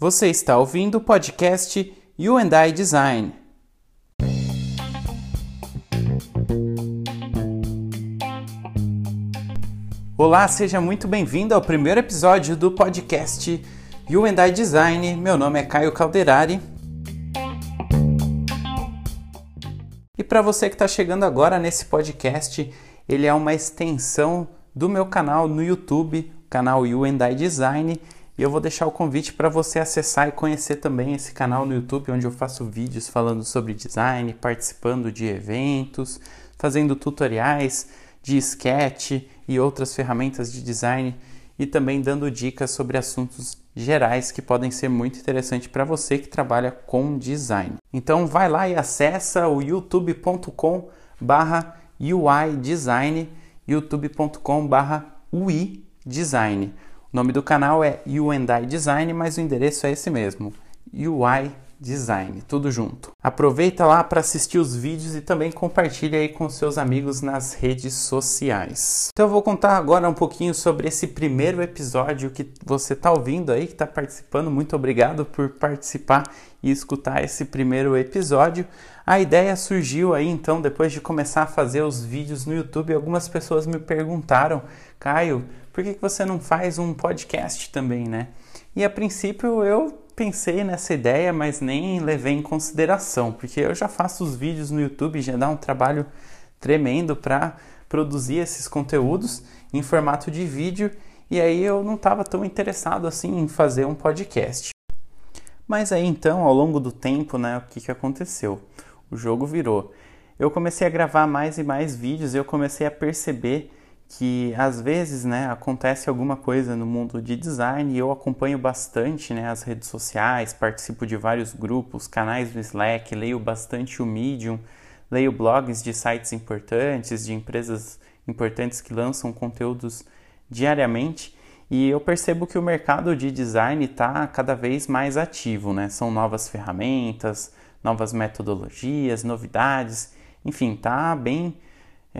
Você está ouvindo o podcast You and I Design. Olá, seja muito bem-vindo ao primeiro episódio do podcast You and I Design. Meu nome é Caio Calderari. E para você que está chegando agora nesse podcast, ele é uma extensão do meu canal no YouTube, o canal You and I Design e eu vou deixar o convite para você acessar e conhecer também esse canal no YouTube, onde eu faço vídeos falando sobre design, participando de eventos, fazendo tutoriais de sketch e outras ferramentas de design e também dando dicas sobre assuntos gerais que podem ser muito interessantes para você que trabalha com design. Então vai lá e acessa o youtube.com barra UI Design, youtube.com barra UI Design. O nome do canal é UNDI Design, mas o endereço é esse mesmo, UI Design, tudo junto. Aproveita lá para assistir os vídeos e também compartilha aí com seus amigos nas redes sociais. Então eu vou contar agora um pouquinho sobre esse primeiro episódio que você está ouvindo aí, que está participando. Muito obrigado por participar e escutar esse primeiro episódio. A ideia surgiu aí então depois de começar a fazer os vídeos no YouTube. Algumas pessoas me perguntaram, Caio, por que, que você não faz um podcast também, né? E a princípio eu pensei nessa ideia, mas nem levei em consideração, porque eu já faço os vídeos no YouTube, já dá um trabalho tremendo para produzir esses conteúdos em formato de vídeo, e aí eu não estava tão interessado assim em fazer um podcast. Mas aí então, ao longo do tempo, né, o que, que aconteceu? O jogo virou. Eu comecei a gravar mais e mais vídeos, eu comecei a perceber que às vezes né, acontece alguma coisa no mundo de design e eu acompanho bastante né, as redes sociais, participo de vários grupos, canais do Slack, leio bastante o Medium, leio blogs de sites importantes, de empresas importantes que lançam conteúdos diariamente e eu percebo que o mercado de design está cada vez mais ativo, né? São novas ferramentas, novas metodologias, novidades, enfim, está bem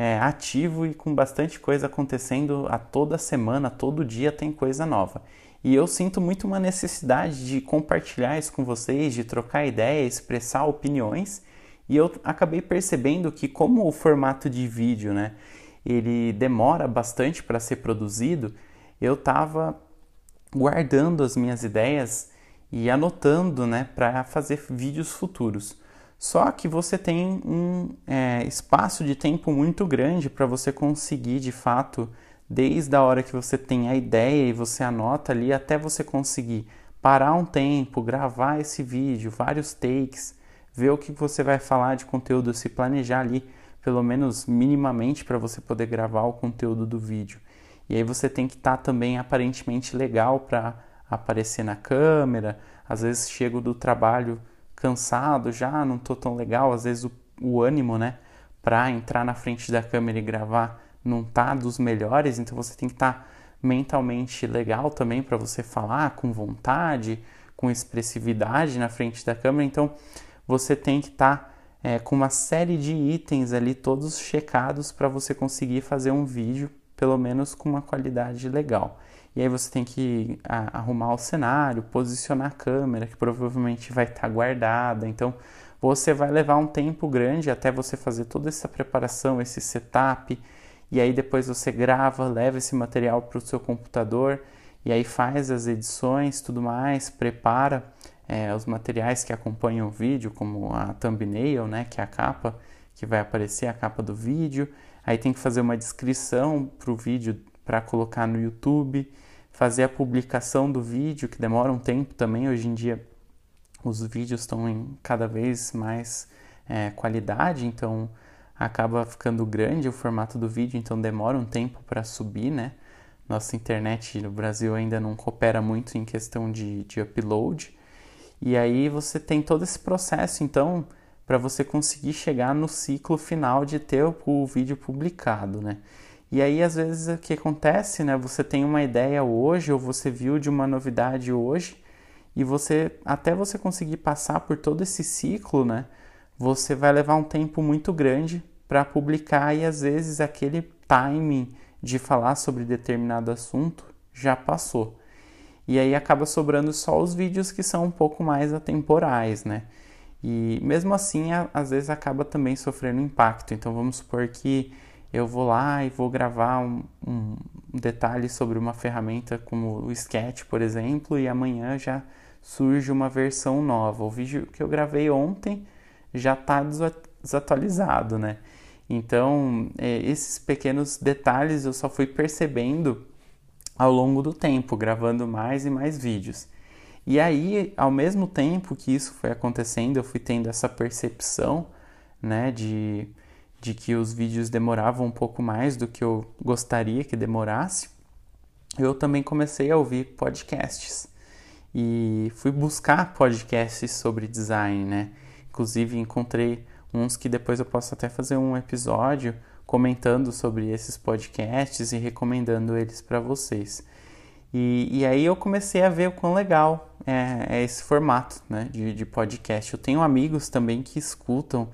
é, ativo e com bastante coisa acontecendo a toda semana, todo dia tem coisa nova. E eu sinto muito uma necessidade de compartilhar isso com vocês, de trocar ideia, expressar opiniões. E eu acabei percebendo que como o formato de vídeo, né, ele demora bastante para ser produzido, eu estava guardando as minhas ideias e anotando, né, para fazer vídeos futuros. Só que você tem um é, espaço de tempo muito grande para você conseguir de fato, desde a hora que você tem a ideia e você anota ali, até você conseguir parar um tempo, gravar esse vídeo, vários takes, ver o que você vai falar de conteúdo, se planejar ali, pelo menos minimamente, para você poder gravar o conteúdo do vídeo. E aí você tem que estar tá também aparentemente legal para aparecer na câmera. Às vezes chego do trabalho cansado já, não tô tão legal, às vezes o, o ânimo, né, para entrar na frente da câmera e gravar não tá dos melhores, então você tem que estar tá mentalmente legal também para você falar com vontade, com expressividade na frente da câmera, então você tem que estar tá, é, com uma série de itens ali todos checados para você conseguir fazer um vídeo pelo menos com uma qualidade legal. E aí você tem que arrumar o cenário, posicionar a câmera, que provavelmente vai estar tá guardada. Então você vai levar um tempo grande até você fazer toda essa preparação, esse setup. E aí depois você grava, leva esse material para o seu computador e aí faz as edições, tudo mais, prepara é, os materiais que acompanham o vídeo, como a thumbnail, né, que é a capa que vai aparecer, a capa do vídeo. Aí tem que fazer uma descrição para o vídeo para colocar no YouTube, fazer a publicação do vídeo, que demora um tempo também. Hoje em dia os vídeos estão em cada vez mais é, qualidade, então acaba ficando grande o formato do vídeo, então demora um tempo para subir, né? Nossa internet no Brasil ainda não coopera muito em questão de, de upload. E aí você tem todo esse processo, então, para você conseguir chegar no ciclo final de ter o, o vídeo publicado, né? E aí, às vezes, o que acontece, né? Você tem uma ideia hoje, ou você viu de uma novidade hoje, e você, até você conseguir passar por todo esse ciclo, né? Você vai levar um tempo muito grande para publicar, e às vezes aquele timing de falar sobre determinado assunto já passou. e aí acaba sobrando só os vídeos que são um pouco mais atemporais, né? E mesmo assim, às vezes acaba também sofrendo impacto. Então vamos supor que eu vou lá e vou gravar um, um detalhe sobre uma ferramenta como o Sketch, por exemplo, e amanhã já surge uma versão nova. O vídeo que eu gravei ontem já está desatualizado, né? Então, é, esses pequenos detalhes eu só fui percebendo ao longo do tempo, gravando mais e mais vídeos. E aí, ao mesmo tempo que isso foi acontecendo, eu fui tendo essa percepção, né, de, de que os vídeos demoravam um pouco mais do que eu gostaria que demorasse. Eu também comecei a ouvir podcasts e fui buscar podcasts sobre design, né? Inclusive encontrei uns que depois eu posso até fazer um episódio comentando sobre esses podcasts e recomendando eles para vocês. E, e, aí eu comecei a ver o quão legal é, é esse formato né, de, de, podcast. Eu tenho amigos também que escutam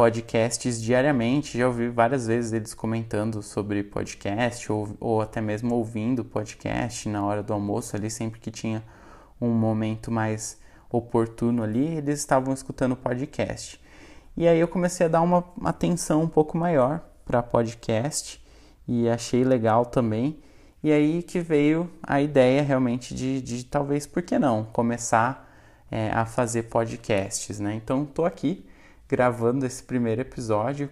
podcasts diariamente, já ouvi várias vezes eles comentando sobre podcast ou, ou até mesmo ouvindo podcast na hora do almoço ali, sempre que tinha um momento mais oportuno ali, eles estavam escutando podcast. E aí eu comecei a dar uma atenção um pouco maior para podcast e achei legal também. E aí que veio a ideia realmente de, de talvez, por que não, começar é, a fazer podcasts, né? Então estou aqui gravando esse primeiro episódio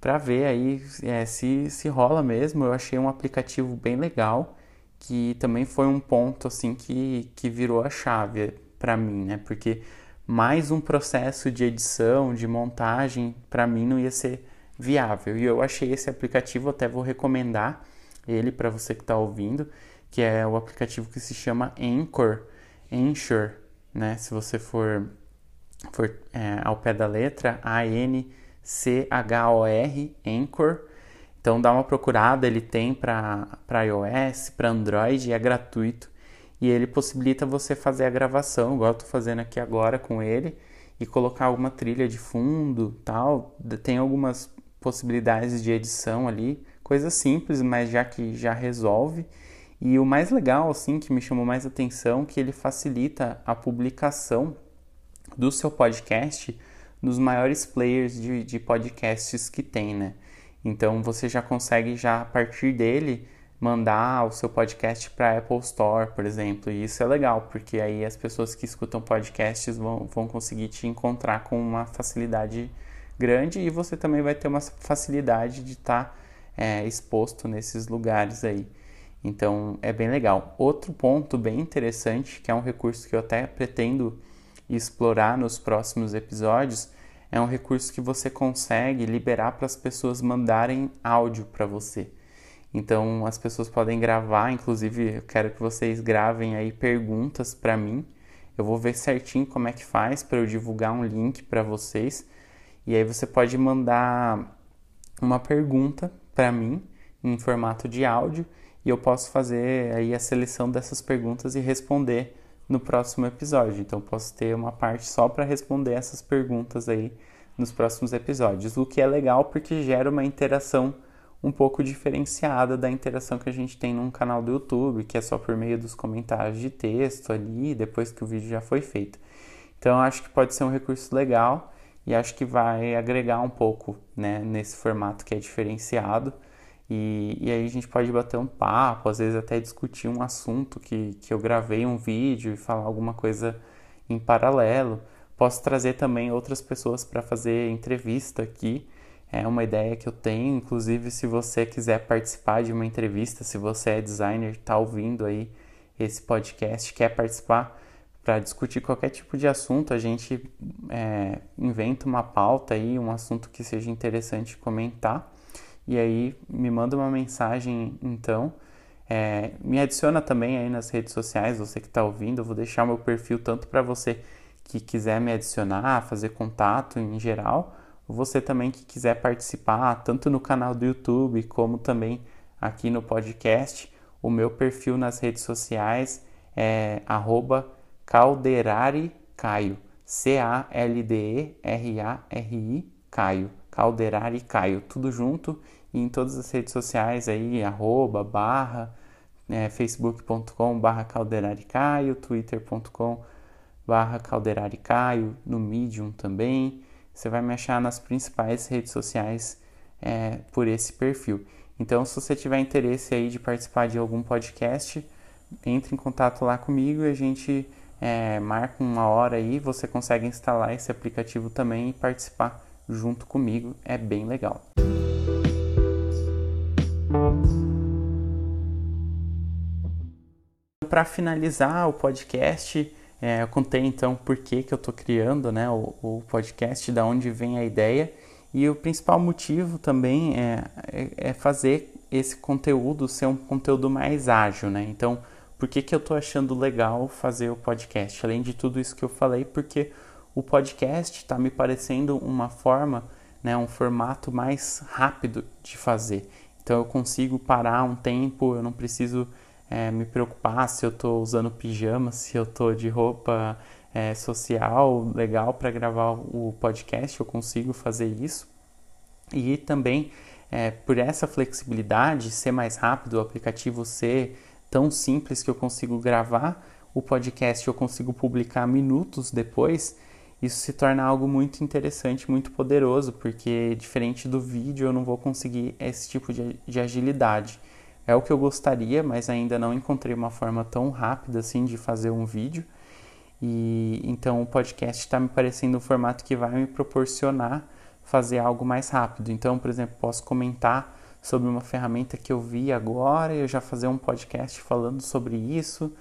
para ver aí é, se, se rola mesmo. Eu achei um aplicativo bem legal que também foi um ponto assim que, que virou a chave para mim, né? Porque mais um processo de edição, de montagem, para mim não ia ser viável. E eu achei esse aplicativo, até vou recomendar ele para você que está ouvindo, que é o aplicativo que se chama Anchor, Anchor, né? Se você for, for é, ao pé da letra, A-N-C-H-O-R, Anchor. Então dá uma procurada, ele tem para iOS, para Android, é gratuito e ele possibilita você fazer a gravação, igual eu estou fazendo aqui agora com ele, e colocar alguma trilha de fundo, tal. Tem algumas possibilidades de edição ali, coisa simples, mas já que já resolve. E o mais legal, assim, que me chamou mais atenção, que ele facilita a publicação do seu podcast nos maiores players de, de podcasts que tem, né? Então você já consegue já a partir dele mandar o seu podcast para a Apple Store, por exemplo. E isso é legal, porque aí as pessoas que escutam podcasts vão, vão conseguir te encontrar com uma facilidade grande e você também vai ter uma facilidade de estar tá, é, exposto nesses lugares aí. Então é bem legal. Outro ponto bem interessante, que é um recurso que eu até pretendo explorar nos próximos episódios, é um recurso que você consegue liberar para as pessoas mandarem áudio para você. Então as pessoas podem gravar, inclusive eu quero que vocês gravem aí perguntas para mim. Eu vou ver certinho como é que faz para eu divulgar um link para vocês. E aí você pode mandar uma pergunta para mim em formato de áudio e eu posso fazer aí a seleção dessas perguntas e responder no próximo episódio. Então posso ter uma parte só para responder essas perguntas aí nos próximos episódios, o que é legal porque gera uma interação um pouco diferenciada da interação que a gente tem num canal do YouTube, que é só por meio dos comentários de texto ali, depois que o vídeo já foi feito. Então, acho que pode ser um recurso legal e acho que vai agregar um pouco né, nesse formato que é diferenciado. E, e, aí a gente pode bater um papo, às vezes até discutir um assunto que, que eu gravei um vídeo e falar alguma coisa em paralelo. Posso trazer também outras pessoas para fazer entrevista aqui. É uma ideia que eu tenho, inclusive se você quiser participar de uma entrevista, se você é designer, está ouvindo aí esse podcast, quer participar para discutir qualquer tipo de assunto, a gente é, inventa uma pauta aí, um assunto que seja interessante comentar, e aí me manda uma mensagem então. É, me adiciona também aí nas redes sociais, você que está ouvindo, eu vou deixar meu perfil tanto para você que quiser me adicionar, fazer contato em geral, você também que quiser participar, tanto no canal do YouTube como também aqui no podcast, o meu perfil nas redes sociais é calderaricaio, C-A-L-D-E-R-A-R-I, Caio, Calderari Caio, tudo junto e em todas as redes sociais aí, arroba, barra, é, facebook.com.br calderaricaio, twitter.com.br calderaricaio, no Medium também. Você vai me achar nas principais redes sociais é, por esse perfil. Então, se você tiver interesse aí de participar de algum podcast, entre em contato lá comigo e a gente é, marca uma hora aí, você consegue instalar esse aplicativo também e participar junto comigo, é bem legal. Para finalizar o podcast, é, eu contei então por que, que eu estou criando né, o, o, podcast, da onde vem a ideia. E o principal motivo também é, é, é fazer esse conteúdo ser um conteúdo mais ágil, né? Então, por que, que eu estou achando legal fazer o podcast? Além de tudo isso que eu falei, porque o podcast está me parecendo uma forma, né, um formato mais rápido de fazer. Então eu consigo parar um tempo, eu não preciso é, me preocupar se eu estou usando pijama, se eu estou de roupa é, social legal para gravar o podcast, eu consigo fazer isso. E também é, por essa flexibilidade, ser mais rápido, o aplicativo ser tão simples que eu consigo gravar o podcast, eu consigo publicar minutos depois, isso se torna algo muito interessante, muito poderoso, porque diferente do vídeo eu não vou conseguir esse tipo de, de agilidade. É o que eu gostaria, mas ainda não encontrei uma forma tão rápida assim de fazer um vídeo. E então o podcast está me parecendo um formato que vai me proporcionar fazer algo mais rápido. Então, por exemplo, posso comentar sobre uma ferramenta que eu vi agora e eu já fazer um podcast falando sobre isso.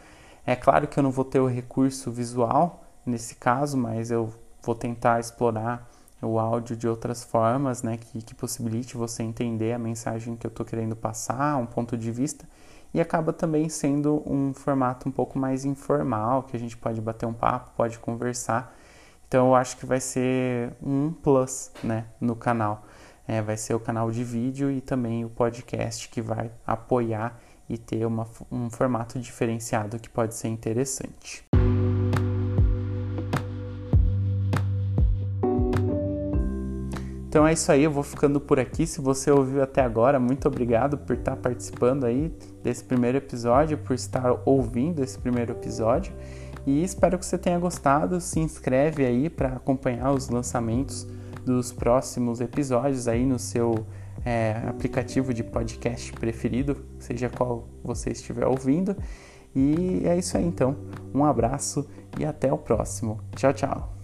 É claro que eu não vou ter o recurso visual nesse caso, mas eu vou tentar explorar o áudio de outras formas, né, que, que possibilite você entender a mensagem que eu estou querendo passar, um ponto de vista, e acaba também sendo um formato um pouco mais informal, que a gente pode bater um papo, pode conversar. Então eu acho que vai ser um plus, né, no canal. É, vai ser o canal de vídeo e também o podcast que vai apoiar e ter uma, um formato diferenciado que pode ser interessante. Então é isso aí, eu vou ficando por aqui. Se você ouviu até agora, muito obrigado por estar participando aí desse primeiro episódio, por estar ouvindo esse primeiro episódio. E espero que você tenha gostado. Se inscreve aí para acompanhar os lançamentos dos próximos episódios aí no seu é, aplicativo de podcast preferido, seja qual você estiver ouvindo. E é isso aí então. Um abraço e até o próximo. Tchau, tchau.